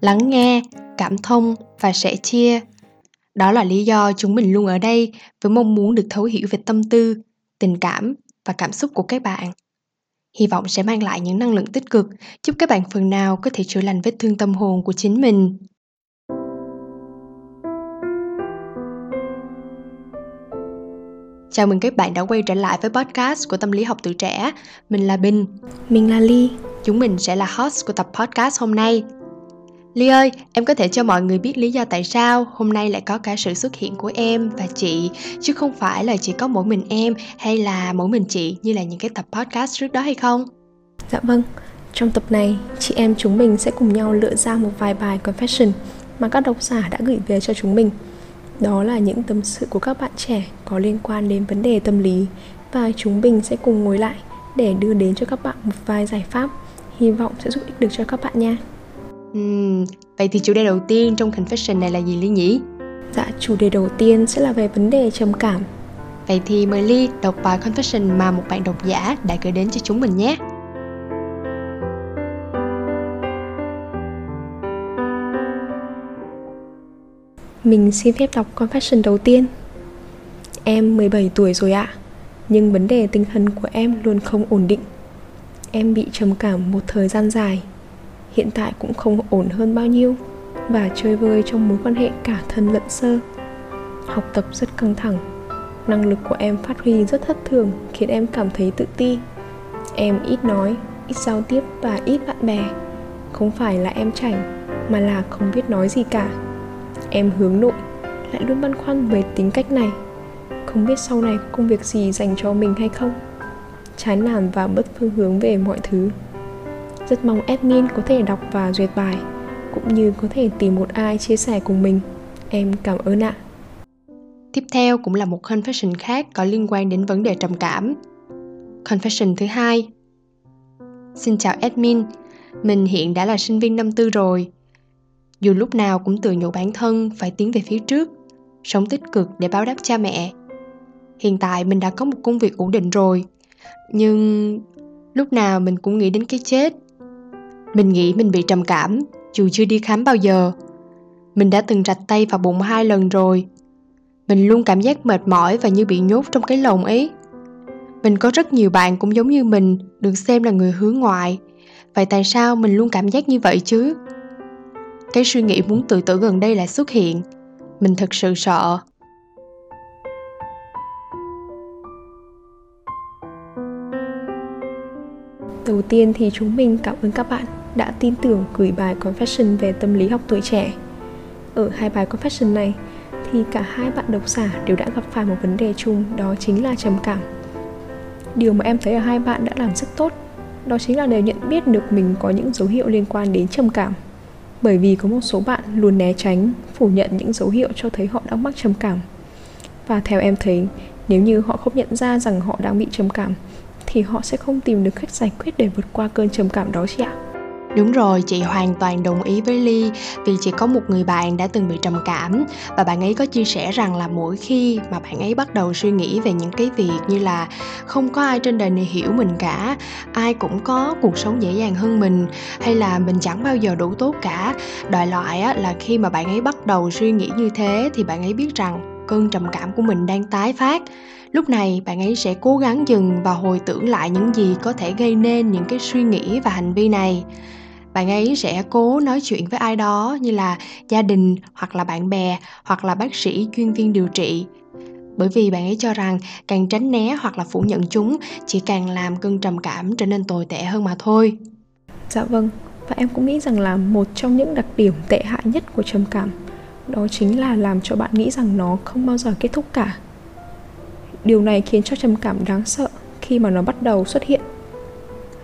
lắng nghe cảm thông và sẻ chia đó là lý do chúng mình luôn ở đây với mong muốn được thấu hiểu về tâm tư tình cảm và cảm xúc của các bạn hy vọng sẽ mang lại những năng lượng tích cực giúp các bạn phần nào có thể chữa lành vết thương tâm hồn của chính mình Chào mừng các bạn đã quay trở lại với podcast của Tâm lý học tuổi trẻ. Mình là Bình. Mình là Ly. Chúng mình sẽ là host của tập podcast hôm nay. Ly ơi, em có thể cho mọi người biết lý do tại sao hôm nay lại có cả sự xuất hiện của em và chị, chứ không phải là chỉ có mỗi mình em hay là mỗi mình chị như là những cái tập podcast trước đó hay không? Dạ vâng, trong tập này, chị em chúng mình sẽ cùng nhau lựa ra một vài bài confession mà các độc giả đã gửi về cho chúng mình. Đó là những tâm sự của các bạn trẻ có liên quan đến vấn đề tâm lý và chúng mình sẽ cùng ngồi lại để đưa đến cho các bạn một vài giải pháp hy vọng sẽ giúp ích được cho các bạn nha. Uhm, vậy thì chủ đề đầu tiên trong confession này là gì Ly nhỉ? Dạ, chủ đề đầu tiên sẽ là về vấn đề trầm cảm. Vậy thì mời Ly đọc bài confession mà một bạn độc giả đã gửi đến cho chúng mình nhé. Mình xin phép đọc confession đầu tiên. Em 17 tuổi rồi ạ, nhưng vấn đề tinh thần của em luôn không ổn định. Em bị trầm cảm một thời gian dài hiện tại cũng không ổn hơn bao nhiêu và chơi vơi trong mối quan hệ cả thân lẫn sơ. Học tập rất căng thẳng, năng lực của em phát huy rất thất thường, khiến em cảm thấy tự ti. Em ít nói, ít giao tiếp và ít bạn bè. Không phải là em chảnh, mà là không biết nói gì cả. Em hướng nội, lại luôn băn khoăn về tính cách này. Không biết sau này có công việc gì dành cho mình hay không. Chán nản và bất phương hướng về mọi thứ rất mong admin có thể đọc và duyệt bài cũng như có thể tìm một ai chia sẻ cùng mình. Em cảm ơn ạ. Tiếp theo cũng là một confession khác có liên quan đến vấn đề trầm cảm. Confession thứ hai. Xin chào admin, mình hiện đã là sinh viên năm tư rồi. Dù lúc nào cũng tự nhủ bản thân phải tiến về phía trước, sống tích cực để báo đáp cha mẹ. Hiện tại mình đã có một công việc ổn định rồi, nhưng lúc nào mình cũng nghĩ đến cái chết mình nghĩ mình bị trầm cảm, dù chưa đi khám bao giờ. Mình đã từng rạch tay vào bụng hai lần rồi. Mình luôn cảm giác mệt mỏi và như bị nhốt trong cái lồng ấy. Mình có rất nhiều bạn cũng giống như mình, được xem là người hướng ngoại. Vậy tại sao mình luôn cảm giác như vậy chứ? Cái suy nghĩ muốn tự tử gần đây lại xuất hiện. Mình thật sự sợ. Đầu tiên thì chúng mình cảm ơn các bạn đã tin tưởng gửi bài confession về tâm lý học tuổi trẻ. Ở hai bài confession này thì cả hai bạn độc giả đều đã gặp phải một vấn đề chung đó chính là trầm cảm. Điều mà em thấy ở hai bạn đã làm rất tốt đó chính là đều nhận biết được mình có những dấu hiệu liên quan đến trầm cảm. Bởi vì có một số bạn luôn né tránh, phủ nhận những dấu hiệu cho thấy họ đang mắc trầm cảm. Và theo em thấy, nếu như họ không nhận ra rằng họ đang bị trầm cảm thì họ sẽ không tìm được cách giải quyết để vượt qua cơn trầm cảm đó chị ạ. Đúng rồi, chị hoàn toàn đồng ý với Ly vì chị có một người bạn đã từng bị trầm cảm và bạn ấy có chia sẻ rằng là mỗi khi mà bạn ấy bắt đầu suy nghĩ về những cái việc như là không có ai trên đời này hiểu mình cả, ai cũng có cuộc sống dễ dàng hơn mình hay là mình chẳng bao giờ đủ tốt cả. Đại loại á, là khi mà bạn ấy bắt đầu suy nghĩ như thế thì bạn ấy biết rằng cơn trầm cảm của mình đang tái phát lúc này bạn ấy sẽ cố gắng dừng và hồi tưởng lại những gì có thể gây nên những cái suy nghĩ và hành vi này bạn ấy sẽ cố nói chuyện với ai đó như là gia đình hoặc là bạn bè hoặc là bác sĩ chuyên viên điều trị. Bởi vì bạn ấy cho rằng càng tránh né hoặc là phủ nhận chúng chỉ càng làm cơn trầm cảm trở nên tồi tệ hơn mà thôi. Dạ vâng và em cũng nghĩ rằng là một trong những đặc điểm tệ hại nhất của trầm cảm đó chính là làm cho bạn nghĩ rằng nó không bao giờ kết thúc cả. Điều này khiến cho trầm cảm đáng sợ khi mà nó bắt đầu xuất hiện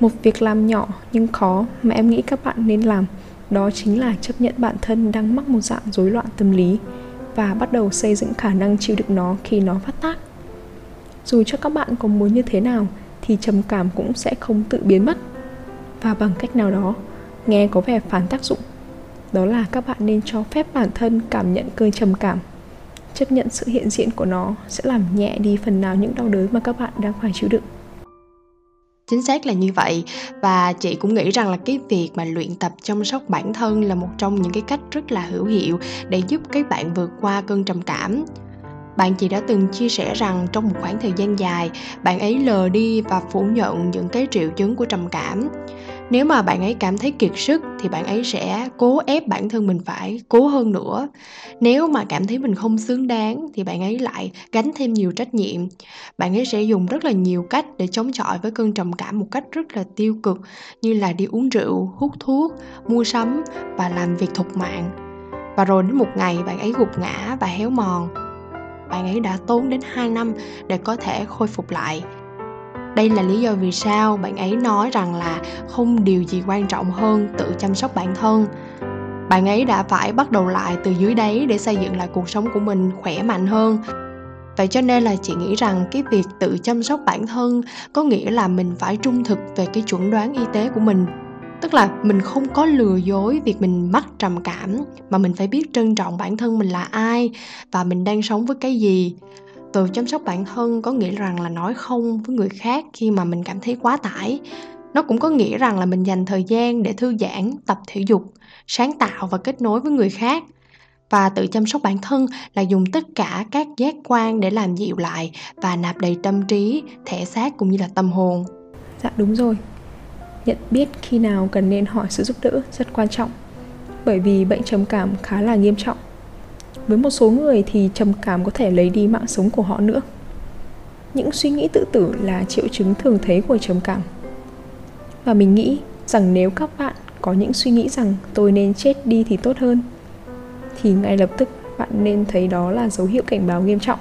một việc làm nhỏ nhưng khó mà em nghĩ các bạn nên làm, đó chính là chấp nhận bản thân đang mắc một dạng rối loạn tâm lý và bắt đầu xây dựng khả năng chịu đựng nó khi nó phát tác. Dù cho các bạn có muốn như thế nào thì trầm cảm cũng sẽ không tự biến mất. Và bằng cách nào đó, nghe có vẻ phản tác dụng, đó là các bạn nên cho phép bản thân cảm nhận cơn trầm cảm. Chấp nhận sự hiện diện của nó sẽ làm nhẹ đi phần nào những đau đớn mà các bạn đang phải chịu đựng chính xác là như vậy. Và chị cũng nghĩ rằng là cái việc mà luyện tập chăm sóc bản thân là một trong những cái cách rất là hữu hiệu để giúp các bạn vượt qua cơn trầm cảm. Bạn chị đã từng chia sẻ rằng trong một khoảng thời gian dài, bạn ấy lờ đi và phủ nhận những cái triệu chứng của trầm cảm nếu mà bạn ấy cảm thấy kiệt sức thì bạn ấy sẽ cố ép bản thân mình phải cố hơn nữa. Nếu mà cảm thấy mình không xứng đáng thì bạn ấy lại gánh thêm nhiều trách nhiệm. Bạn ấy sẽ dùng rất là nhiều cách để chống chọi với cơn trầm cảm một cách rất là tiêu cực, như là đi uống rượu, hút thuốc, mua sắm và làm việc thục mạng. Và rồi đến một ngày bạn ấy gục ngã và héo mòn. Bạn ấy đã tốn đến 2 năm để có thể khôi phục lại đây là lý do vì sao bạn ấy nói rằng là không điều gì quan trọng hơn tự chăm sóc bản thân. Bạn ấy đã phải bắt đầu lại từ dưới đáy để xây dựng lại cuộc sống của mình khỏe mạnh hơn. Vậy cho nên là chị nghĩ rằng cái việc tự chăm sóc bản thân có nghĩa là mình phải trung thực về cái chuẩn đoán y tế của mình. Tức là mình không có lừa dối việc mình mắc trầm cảm, mà mình phải biết trân trọng bản thân mình là ai và mình đang sống với cái gì tự chăm sóc bản thân có nghĩa rằng là nói không với người khác khi mà mình cảm thấy quá tải. Nó cũng có nghĩa rằng là mình dành thời gian để thư giãn, tập thể dục, sáng tạo và kết nối với người khác. Và tự chăm sóc bản thân là dùng tất cả các giác quan để làm dịu lại và nạp đầy tâm trí, thể xác cũng như là tâm hồn. Dạ đúng rồi. Nhận biết khi nào cần nên hỏi sự giúp đỡ rất quan trọng, bởi vì bệnh trầm cảm khá là nghiêm trọng với một số người thì trầm cảm có thể lấy đi mạng sống của họ nữa. Những suy nghĩ tự tử là triệu chứng thường thấy của trầm cảm. Và mình nghĩ rằng nếu các bạn có những suy nghĩ rằng tôi nên chết đi thì tốt hơn, thì ngay lập tức bạn nên thấy đó là dấu hiệu cảnh báo nghiêm trọng.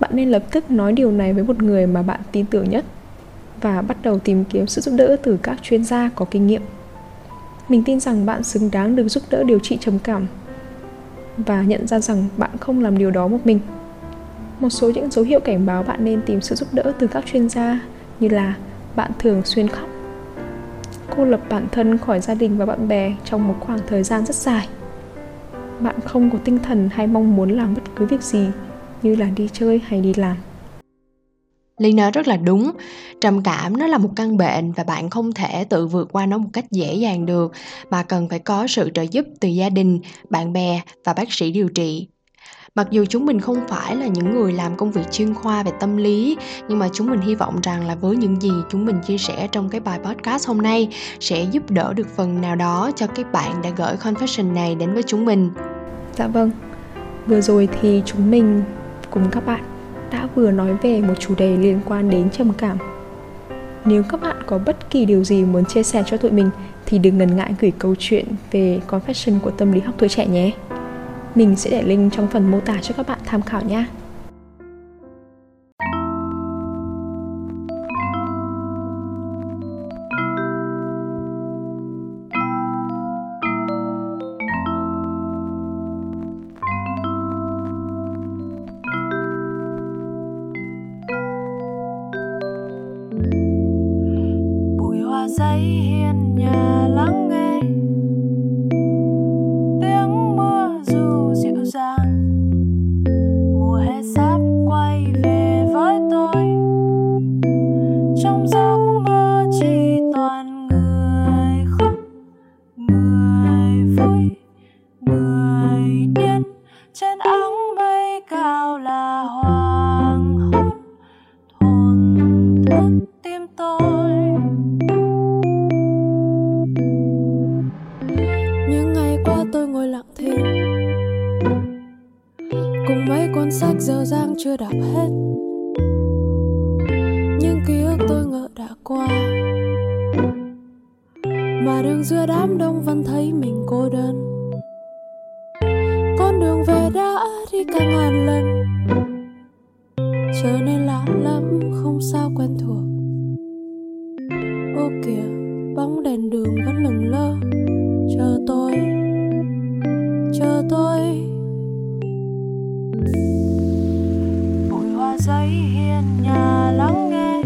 Bạn nên lập tức nói điều này với một người mà bạn tin tưởng nhất và bắt đầu tìm kiếm sự giúp đỡ từ các chuyên gia có kinh nghiệm. Mình tin rằng bạn xứng đáng được giúp đỡ điều trị trầm cảm và nhận ra rằng bạn không làm điều đó một mình. Một số những dấu hiệu cảnh báo bạn nên tìm sự giúp đỡ từ các chuyên gia như là bạn thường xuyên khóc cô lập bản thân khỏi gia đình và bạn bè trong một khoảng thời gian rất dài. Bạn không có tinh thần hay mong muốn làm bất cứ việc gì như là đi chơi hay đi làm. Ly nói rất là đúng, trầm cảm nó là một căn bệnh và bạn không thể tự vượt qua nó một cách dễ dàng được mà cần phải có sự trợ giúp từ gia đình, bạn bè và bác sĩ điều trị. Mặc dù chúng mình không phải là những người làm công việc chuyên khoa về tâm lý, nhưng mà chúng mình hy vọng rằng là với những gì chúng mình chia sẻ trong cái bài podcast hôm nay sẽ giúp đỡ được phần nào đó cho các bạn đã gửi confession này đến với chúng mình. Dạ vâng. Vừa rồi thì chúng mình cùng các bạn đã vừa nói về một chủ đề liên quan đến trầm cảm. Nếu các bạn có bất kỳ điều gì muốn chia sẻ cho tụi mình, thì đừng ngần ngại gửi câu chuyện về confession của tâm lý học tuổi trẻ nhé. Mình sẽ để link trong phần mô tả cho các bạn tham khảo nhé. Hiên nhà. Mà đường giữa đám đông vẫn thấy mình cô đơn. Con đường về đã đi cả ngàn lần. Trở nên lạ lắm không sao quen thuộc. Ô kìa, bóng đèn đường vẫn lừng lơ. Chờ tôi chờ tôi. Bụi hoa giấy hiên nhà lắng nghe.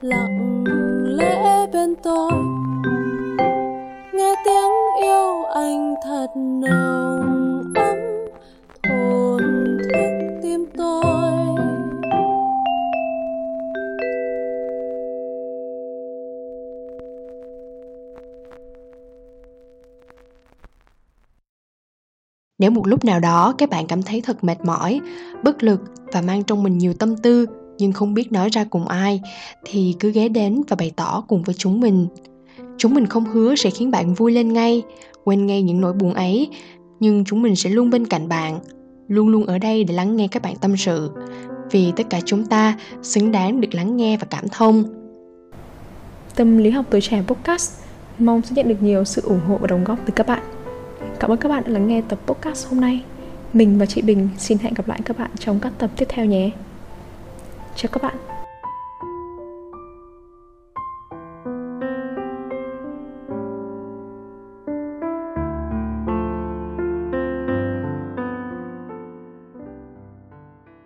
Lặng lẽ bên tôi. Nghe tiếng yêu anh thật nồng ấm thổn thức tim tôi. Nếu một lúc nào đó các bạn cảm thấy thật mệt mỏi, bất lực và mang trong mình nhiều tâm tư nhưng không biết nói ra cùng ai thì cứ ghé đến và bày tỏ cùng với chúng mình. Chúng mình không hứa sẽ khiến bạn vui lên ngay, quên ngay những nỗi buồn ấy, nhưng chúng mình sẽ luôn bên cạnh bạn, luôn luôn ở đây để lắng nghe các bạn tâm sự. Vì tất cả chúng ta xứng đáng được lắng nghe và cảm thông. Tâm lý học tuổi trẻ podcast mong sẽ nhận được nhiều sự ủng hộ và đóng góp từ các bạn. Cảm ơn các bạn đã lắng nghe tập podcast hôm nay. Mình và chị Bình xin hẹn gặp lại các bạn trong các tập tiếp theo nhé. Chào các bạn.